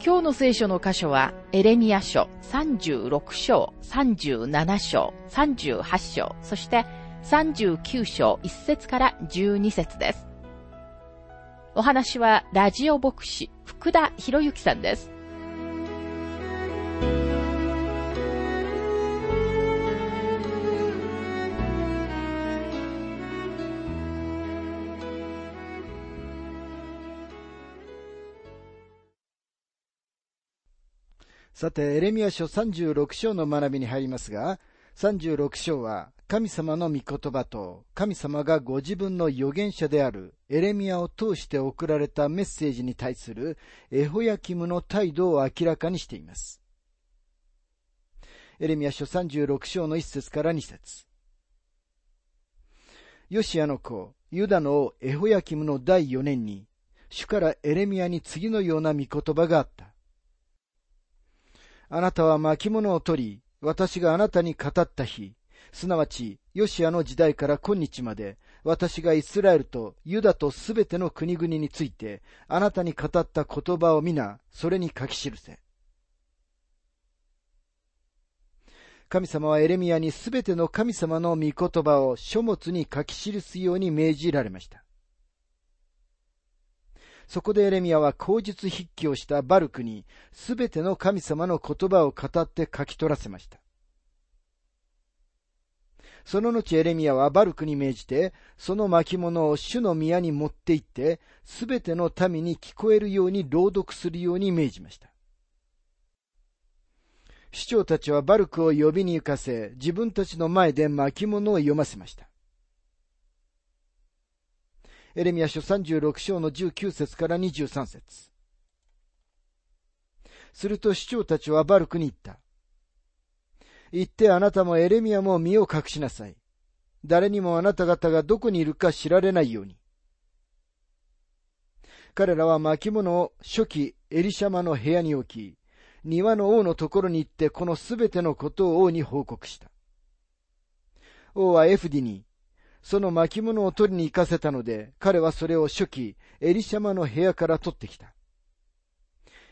今日の聖書の箇所は、エレミア書36章、37章、38章、そして39章1節から12節です。お話は、ラジオ牧師、福田博之さんです。さて、エレミア書36章の学びに入りますが、36章は神様の御言葉と神様がご自分の預言者であるエレミアを通して送られたメッセージに対するエホヤキムの態度を明らかにしています。エレミア書36章の1節から2節ヨシアの子、ユダの王エホヤキムの第4年に、主からエレミアに次のような御言葉があった。あなたは巻物を取り、私があなたに語った日、すなわち、ヨシアの時代から今日まで、私がイスラエルとユダとすべての国々について、あなたに語った言葉を皆、それに書き記せ。神様はエレミアにすべての神様の御言葉を書物に書き記すように命じられました。そこでエレミアは口述筆記をしたバルクにすべての神様の言葉を語って書き取らせました。その後エレミアはバルクに命じて、その巻物を主の宮に持って行って、すべての民に聞こえるように朗読するように命じました。市長たちはバルクを呼びに行かせ、自分たちの前で巻物を読ませました。エレミア書36章の19節から23節すると市長たちはバルクに言った。言ってあなたもエレミアも身を隠しなさい。誰にもあなた方がどこにいるか知られないように。彼らは巻物を初期エリシャマの部屋に置き、庭の王のところに行ってこのすべてのことを王に報告した。王はエフディに、その巻物を取りに行かせたので、彼はそれを初期、エリシャマの部屋から取ってきた。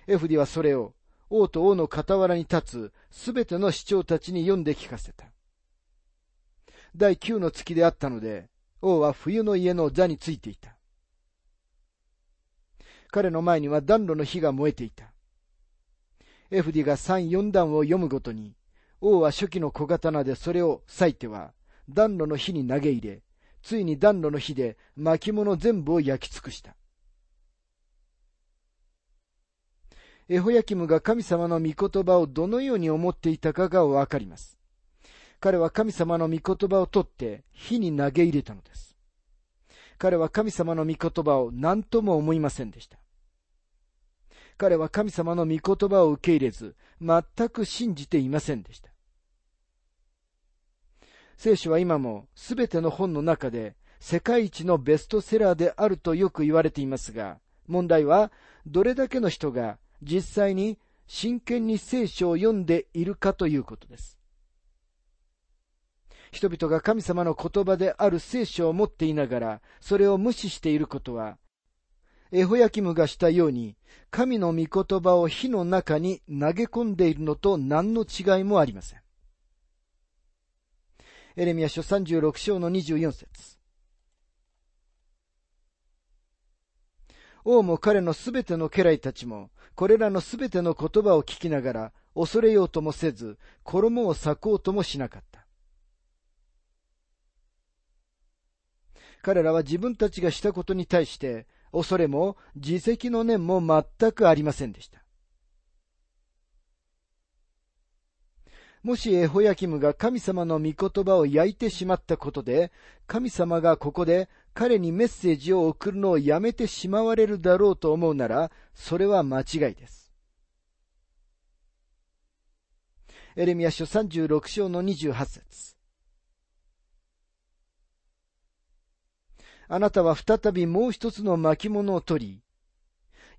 エフディはそれを、王と王の傍らに立つすべての市長たちに読んで聞かせた。第九の月であったので、王は冬の家の座についていた。彼の前には暖炉の火が燃えていた。エフディが三四段を読むごとに、王は初期の小刀でそれを裂いては、暖炉の火に投げ入れ、ついに暖炉の火で巻物全部を焼き尽くした。エホヤキムが神様の御言葉をどのように思っていたかがわかります。彼は神様の御言葉を取って火に投げ入れたのです。彼は神様の御言葉を何とも思いませんでした。彼は神様の御言葉を受け入れず、全く信じていませんでした。聖書は今もすべての本の中で世界一のベストセラーであるとよく言われていますが、問題はどれだけの人が実際に真剣に聖書を読んでいるかということです。人々が神様の言葉である聖書を持っていながら、それを無視していることは、エホヤキムがしたように、神の御言葉を火の中に投げ込んでいるのと何の違いもありません。エレミア書36章の24節王も彼のすべての家来たちも、これらのすべての言葉を聞きながら、恐れようともせず、衣を裂こうともしなかった。彼らは自分たちがしたことに対して、恐れも自責の念も全くありませんでした。もしエホヤキムが神様の御言葉を焼いてしまったことで、神様がここで彼にメッセージを送るのをやめてしまわれるだろうと思うなら、それは間違いです。エレミア書36章の28節あなたは再びもう一つの巻物を取り、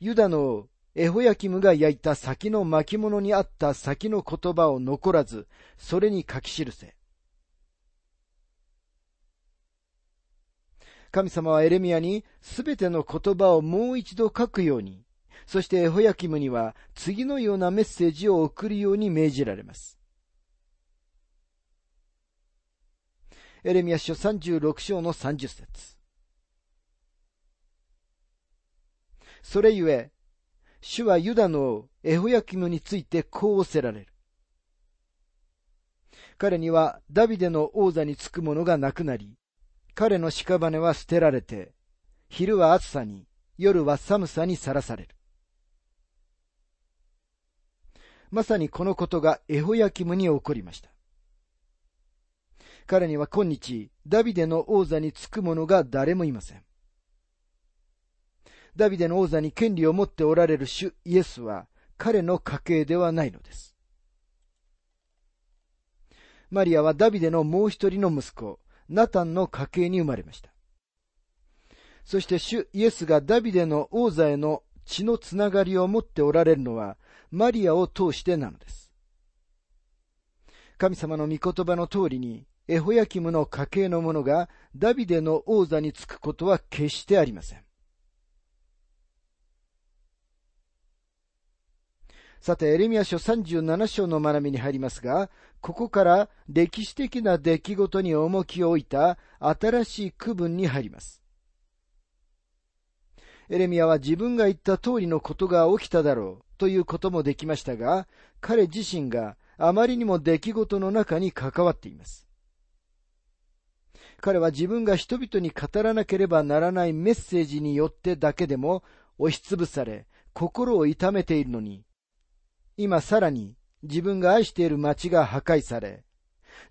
ユダのエホヤキムが焼いた先の巻物にあった先の言葉を残らず、それに書き記せ。神様はエレミアにすべての言葉をもう一度書くように、そしてエホヤキムには次のようなメッセージを送るように命じられます。エレミア書36章の30節それゆえ、主はユダのエホヤキムについてこうおせられる。彼にはダビデの王座につくものがなくなり、彼の屍は捨てられて、昼は暑さに、夜は寒さにさらされる。まさにこのことがエホヤキムに起こりました。彼には今日、ダビデの王座につく者が誰もいません。ダビデの王座に権利を持っておられる主イエスは彼の家系ではないのです。マリアはダビデのもう一人の息子、ナタンの家系に生まれました。そして主イエスがダビデの王座への血のつながりを持っておられるのはマリアを通してなのです。神様の御言葉の通りにエホヤキムの家系の者がダビデの王座につくことは決してありません。さて、エレミア書37章の学びに入りますが、ここから歴史的な出来事に重きを置いた新しい区分に入ります。エレミアは自分が言った通りのことが起きただろうということもできましたが、彼自身があまりにも出来事の中に関わっています。彼は自分が人々に語らなければならないメッセージによってだけでも押しつぶされ、心を痛めているのに、今さらに自分が愛している町が破壊され、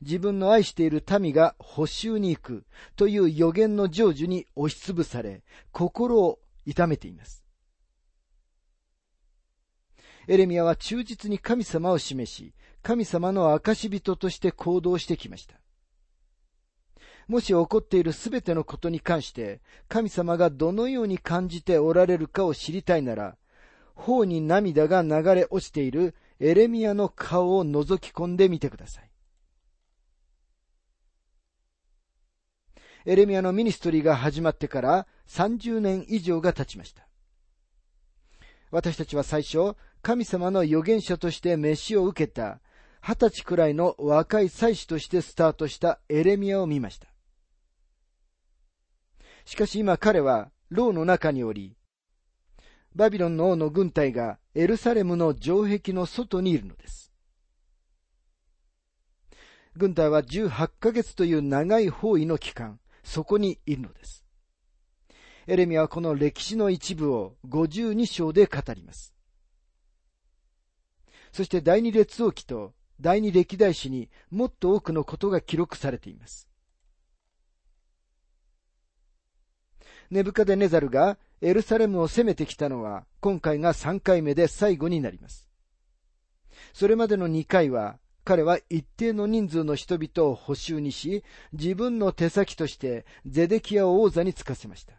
自分の愛している民が補修に行くという予言の成就に押しつぶされ、心を痛めています。エレミアは忠実に神様を示し、神様の証人として行動してきました。もし起こっているすべてのことに関して、神様がどのように感じておられるかを知りたいなら、頬に涙が流れ落ちているエレミアの顔を覗き込んでみてください。エレミアのミニストリーが始まってから30年以上が経ちました。私たちは最初、神様の預言者として飯を受けた、二十歳くらいの若い祭司としてスタートしたエレミアを見ました。しかし今彼は、牢の中におり、バビロンの王の軍隊がエルサレムの城壁の外にいるのです。軍隊は18ヶ月という長い包囲の期間、そこにいるのです。エレミはこの歴史の一部を52章で語ります。そして第二列王記と第二歴代史にもっと多くのことが記録されています。ネブカデネザルがエルサレムを攻めてきたのは今回が3回目で最後になります。それまでの2回は彼は一定の人数の人々を補修にし、自分の手先としてゼデキアを王座につかせました。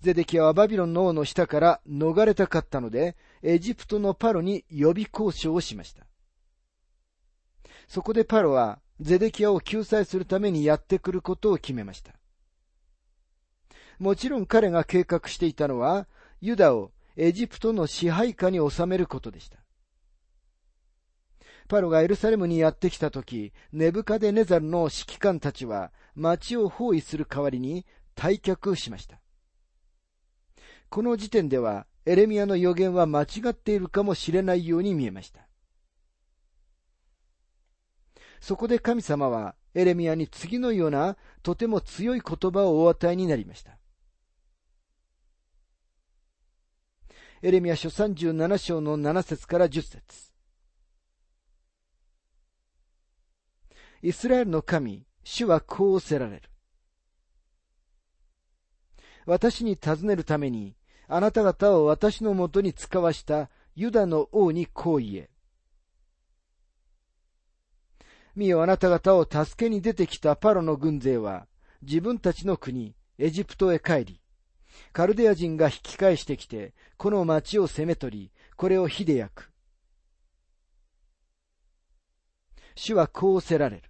ゼデキアはバビロンの王の下から逃れたかったので、エジプトのパロに予備交渉をしました。そこでパロはゼデキアを救済するためにやってくることを決めました。もちろん彼が計画していたのは、ユダをエジプトの支配下に収めることでした。パロがエルサレムにやってきたとき、ネブカデネザルの指揮官たちは町を包囲する代わりに退却しました。この時点ではエレミアの予言は間違っているかもしれないように見えました。そこで神様はエレミアに次のようなとても強い言葉をお与えになりました。エレミア書37章の7節から10節イスラエルの神、主はこうおせられる。私に尋ねるために、あなた方を私のもとに使わしたユダの王にこう言え。見よあなた方を助けに出てきたパロの軍勢は、自分たちの国、エジプトへ帰り、カルデア人が引き返してきて、この町を攻め取り、これを火で焼く。主はこうせられる。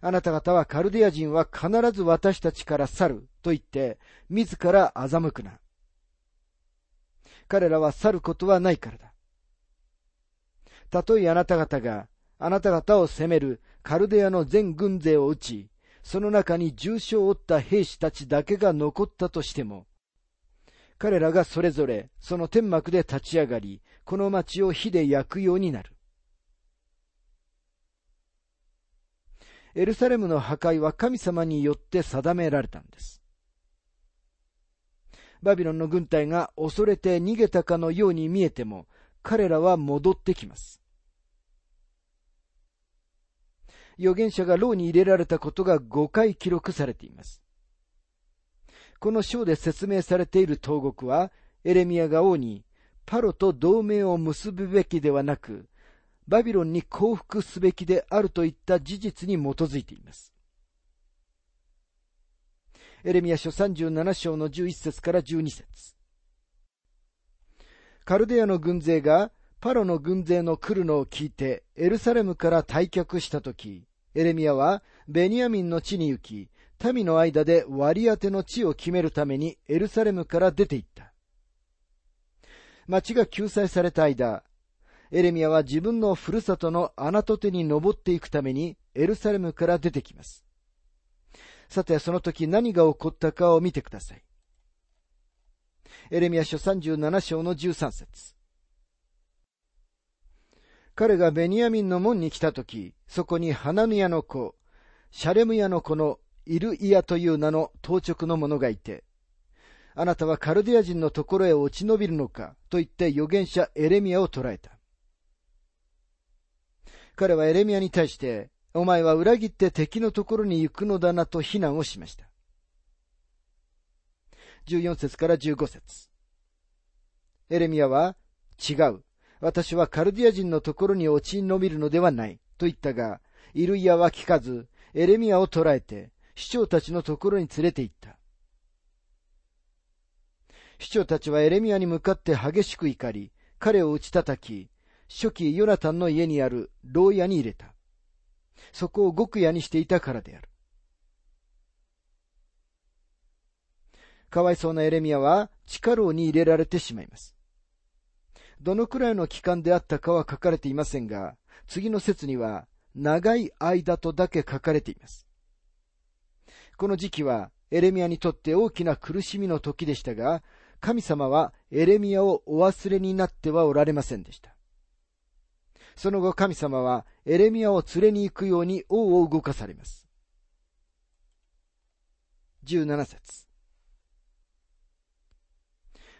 あなた方はカルデア人は必ず私たちから去ると言って、自ら欺くな。彼らは去ることはないからだ。たとえあなた方が、あなた方を攻めるカルデアの全軍勢を撃ち、その中に重傷を負った兵士たちだけが残ったとしても、彼らがそれぞれその天幕で立ち上がり、この町を火で焼くようになる。エルサレムの破壊は神様によって定められたんです。バビロンの軍隊が恐れて逃げたかのように見えても、彼らは戻ってきます。預言者が牢に入れられたことが5回記録されています。この章で説明されている投獄は、エレミアが王に、パロと同盟を結ぶべきではなく、バビロンに降伏すべきであるといった事実に基づいています。エレミア書37章の11節から12節カルデアの軍勢がパロの軍勢の来るのを聞いてエルサレムから退却したとき、エレミアはベニヤミンの地に行き、民の間で割り当ての地を決めるためにエルサレムから出て行った。町が救済された間、エレミアは自分のふるさとのアナトテに登っていくためにエルサレムから出てきます。さて、その時何が起こったかを見てください。エレミア書37章の13節彼がベニヤミンの門に来た時、そこにハナヌヤの子、シャレムヤの子のイルイヤという名の当直の者がいて、あなたはカルディア人のところへ落ち延びるのかと言って預言者エレミアを捕らえた。彼はエレミアに対して、お前は裏切って敵のところに行くのだなと非難をしました。14節から15節エレミアは、違う。私はカルディア人のところに落ち延びるのではない。と言ったが、イルイヤは聞かず、エレミアを捕らえて、市長たちのところに連れて行った。市長たちはエレミアに向かって激しく怒り、彼を打ち叩き、初期ヨナタンの家にある牢屋に入れた。そこを極屋にしていたからである。かわいそうなエレミアは地下牢に入れられてしまいます。どのくらいの期間であったかは書かれていませんが、次の説には長い間とだけ書かれています。この時期はエレミアにとって大きな苦しみの時でしたが、神様はエレミアをお忘れになってはおられませんでした。その後神様はエレミアを連れに行くように王を動かされます。17節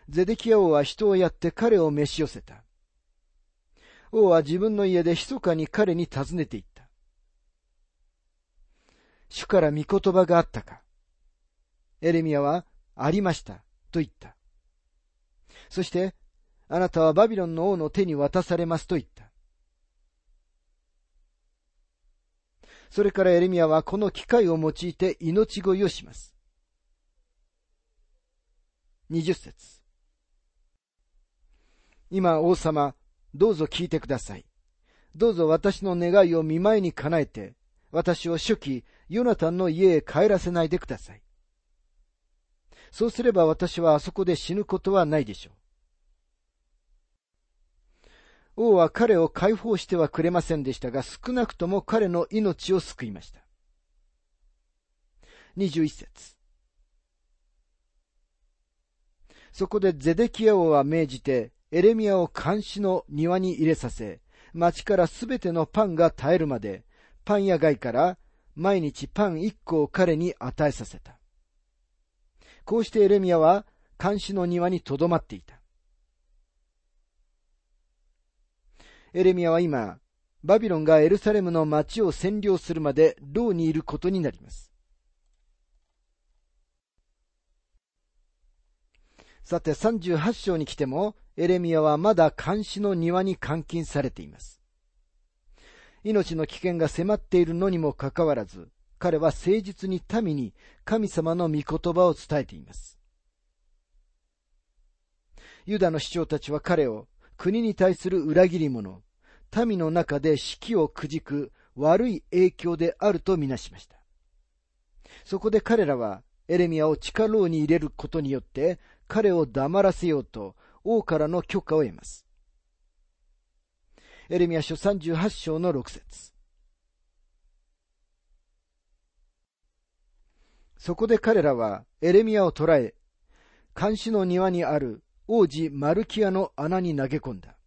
ゼデキア王は人をやって彼を召し寄せた。王は自分の家で密かに彼に尋ねていった。主から御言葉があったかエレミアは、ありました、と言った。そして、あなたはバビロンの王の手に渡されますと言った。それからエレミアはこの機会を用いて命乞いをします。二十節今王様、どうぞ聞いてください。どうぞ私の願いを見舞いに叶えて、私を初期、ヨナタンの家へ帰らせないでください。そうすれば私はあそこで死ぬことはないでしょう。王は彼を解放してはくれませんでしたが、少なくとも彼の命を救いました。21節そこでゼデキヤ王は命じて、エレミアを監視の庭に入れさせ、町からすべてのパンが絶えるまで、パン屋街から毎日パン一個を彼に与えさせた。こうしてエレミアは監視の庭にとどまっていた。エレミアは今、バビロンがエルサレムの町を占領するまで牢にいることになります。さて38章に来ても、エレミアはまだ監視の庭に監禁されています。命の危険が迫っているのにもかかわらず、彼は誠実に民に神様の御言葉を伝えています。ユダの市長たちは彼を国に対する裏切り者、民の中で士気をくじく悪い影響であるとみなしました。そこで彼らはエレミアを地下牢に入れることによって彼を黙らせようと王からの許可を得ます。エレミア書38章の6節そこで彼らはエレミアを捕らえ、監視の庭にある王子マルキアの穴に投げ込んだ。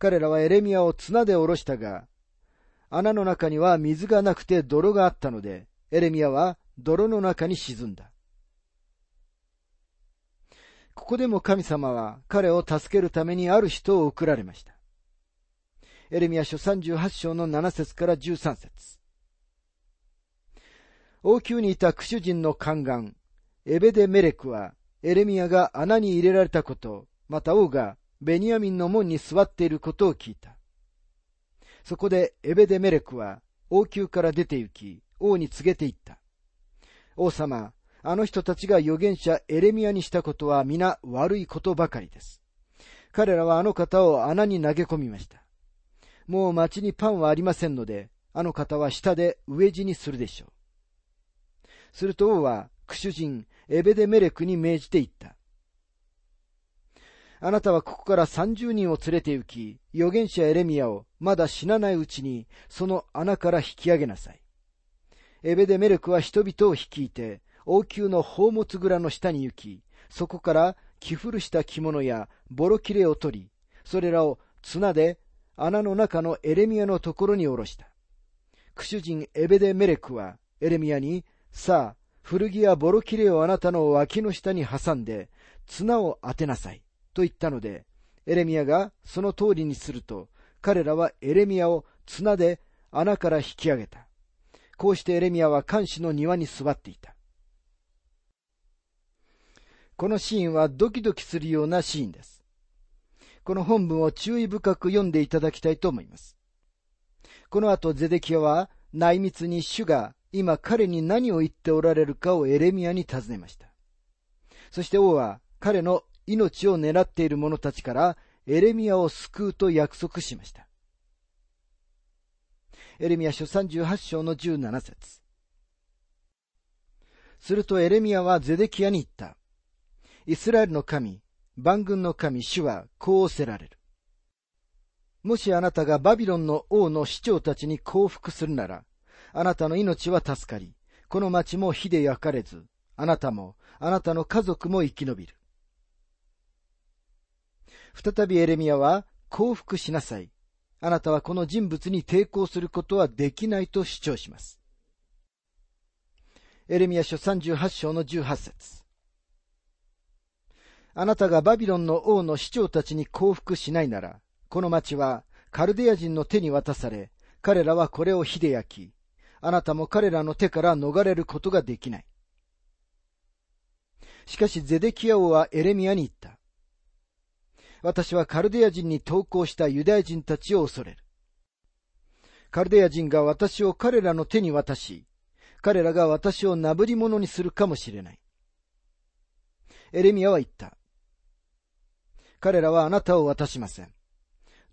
彼らはエレミアを綱で下ろしたが、穴の中には水がなくて泥があったので、エレミアは泥の中に沈んだ。ここでも神様は彼を助けるためにある人を送られました。エレミア書38章の7節から13節王宮にいた区主人の宦官、エベデメレクは、エレミアが穴に入れられたこと、また王がベニヤミンの門に座っていることを聞いた。そこでエベデメレクは王宮から出て行き、王に告げていった。王様、あの人たちが預言者エレミアにしたことは皆悪いことばかりです。彼らはあの方を穴に投げ込みました。もう町にパンはありませんので、あの方は下で飢え死にするでしょう。すると王は、区主人エベデメレクに命じて言った。あなたはここから三十人を連れて行き、預言者エレミアをまだ死なないうちに、その穴から引き上げなさい。エベデメレクは人々を率いて、王宮の宝物蔵の下に行き、そこから着古した着物やボロ切れを取り、それらを綱で穴の中のエレミアのところに下ろした。区主人エベデメレクはエレミアに、さあ、古着やボロ切れをあなたの脇の下に挟んで、綱を当てなさい。と言ったので、エレミアがその通りにすると、彼らはエレミアを綱で穴から引き上げた。こうしてエレミアは監視の庭に座っていた。このシーンはドキドキするようなシーンです。この本文を注意深く読んでいただきたいと思います。この後、ゼデキアは内密に主が今彼に何を言っておられるかをエレミアに尋ねました。そして王は彼の命を狙っている者たちからエレミアを救うと約束しました。エレミア書38章の17節するとエレミアはゼデキアに言った。イスラエルの神、万軍の神、主はこうおせられる。もしあなたがバビロンの王の市長たちに降伏するなら、あなたの命は助かり、この町も火で焼かれず、あなたも、あなたの家族も生き延びる。再びエレミアは、降伏しなさい。あなたはこの人物に抵抗することはできないと主張します。エレミア書38章の18節あなたがバビロンの王の市長たちに降伏しないなら、この町はカルデア人の手に渡され、彼らはこれを火で焼き、あなたも彼らの手から逃れることができない。しかしゼデキア王はエレミアに言った。私はカルデア人に投降したユダヤ人たちを恐れる。カルデア人が私を彼らの手に渡し、彼らが私をなぶり者にするかもしれない。エレミアは言った。彼らはあなたを渡しません。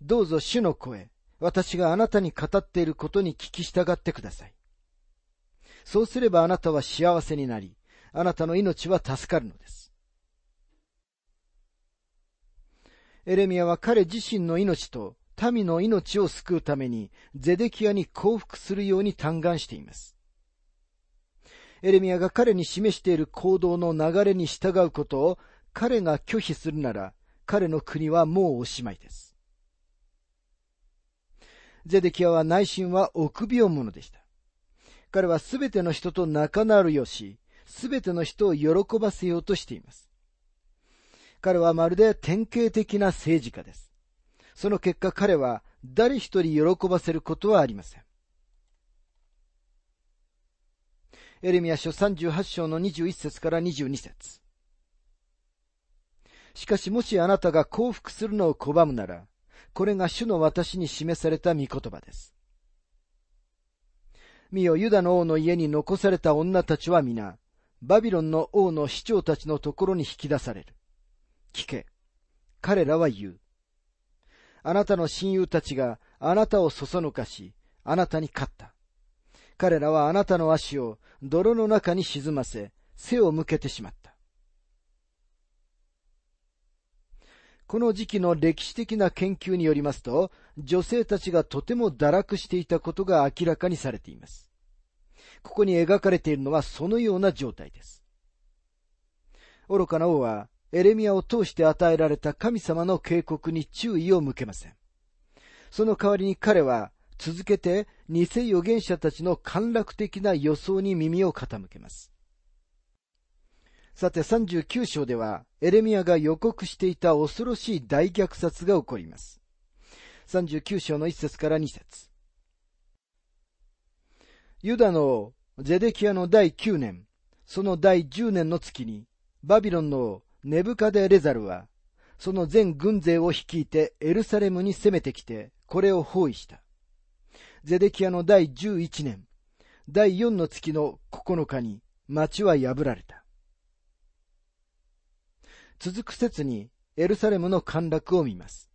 どうぞ主の声、私があなたに語っていることに聞き従ってください。そうすればあなたは幸せになり、あなたの命は助かるのです。エレミアは彼自身の命と民の命を救うためにゼデキアに降伏するように嘆願しています。エレミアが彼に示している行動の流れに従うことを彼が拒否するなら彼の国はもうおしまいです。ゼデキアは内心は臆病者でした。彼はすべての人と仲直りをし、すべての人を喜ばせようとしています。彼はまるで典型的な政治家です。その結果彼は誰一人喜ばせることはありません。エレミア書38章の21節から22節しかしもしあなたが降伏するのを拒むなら、これが主の私に示された御言葉です。見よ、ユダの王の家に残された女たちは皆、バビロンの王の市長たちのところに引き出される。聞け。彼らは言う。あなたの親友たちがあなたをそそのかし、あなたに勝った。彼らはあなたの足を泥の中に沈ませ、背を向けてしまった。この時期の歴史的な研究によりますと、女性たちがとても堕落していたことが明らかにされています。ここに描かれているのはそのような状態です。愚かな王は、エレミアを通して与えられた神様の警告に注意を向けません。その代わりに彼は、続けて偽預言者たちの陥落的な予想に耳を傾けます。さて39章では、エレミアが予告していた恐ろしい大虐殺が起こります。39章の1節から2節ユダのゼデキアの第9年、その第10年の月に、バビロンのネブカデレザルは、その全軍勢を率いてエルサレムに攻めてきて、これを包囲した。ゼデキアの第11年、第4の月の9日に、町は破られた。続く説にエルサレムの陥落を見ます。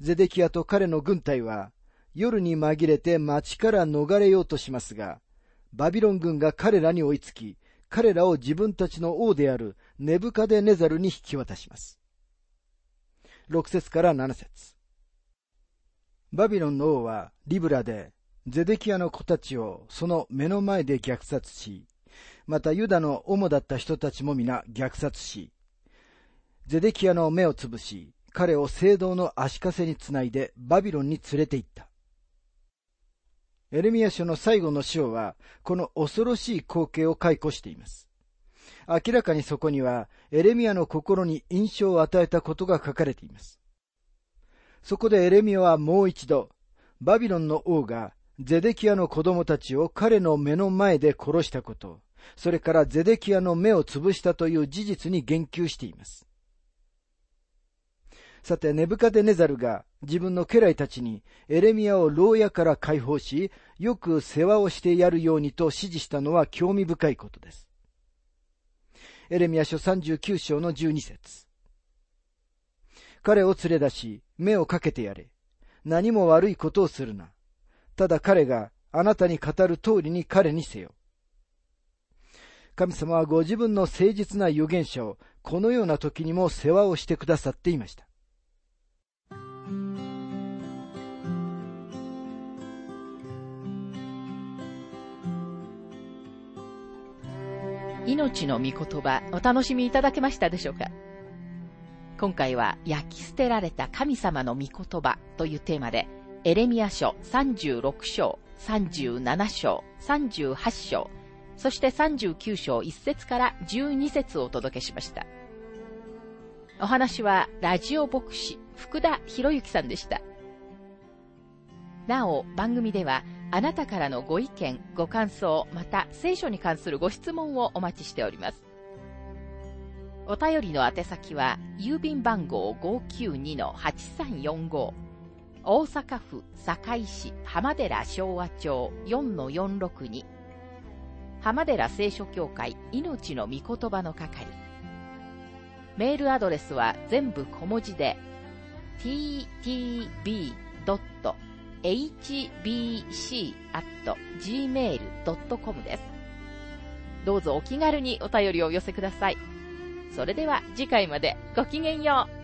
ゼデキアと彼の軍隊は夜に紛れて町から逃れようとしますが、バビロン軍が彼らに追いつき、彼らを自分たちの王であるネブカデネザルに引き渡します。6節から7節バビロンの王はリブラでゼデキアの子たちをその目の前で虐殺し、またユダの主だった人たちも皆虐殺し、ゼデキアの目をつぶし、彼を聖堂の足かせにつないでバビロンに連れて行った。エレミア書の最後の章は、この恐ろしい光景を解雇しています。明らかにそこには、エレミアの心に印象を与えたことが書かれています。そこでエレミアはもう一度、バビロンの王がゼデキアの子供たちを彼の目の前で殺したこと、それからゼデキアの目を潰したという事実に言及しています。さて、ネブカデネザルが自分の家来たちにエレミアを牢屋から解放し、よく世話をしてやるようにと指示したのは興味深いことです。エレミア書39章の12節彼を連れ出し、目をかけてやれ。何も悪いことをするな。ただ彼があなたに語る通りに彼にせよ。神様はご自分の誠実な預言者をこのような時にも世話をしてくださっていました。命の御言葉お楽しみいただけましたでしょうか？今回は焼き捨てられた神様の御言葉というテーマでエレミア書36章、37章、38章、そして39章1節から12節をお届けしました。お話はラジオ牧師福田博之さんでした。なお、番組ではあなたからのご意見、ご感想、また聖書に関するご質問をお待ちしております。お便りの宛先は、郵便番号592-8345、大阪府堺市浜寺昭和町4-462、浜寺聖書協会命の御言葉の係。メールアドレスは全部小文字で、ttb. hbc.gmail.com です。どうぞお気軽にお便りをお寄せください。それでは次回までごきげんよう。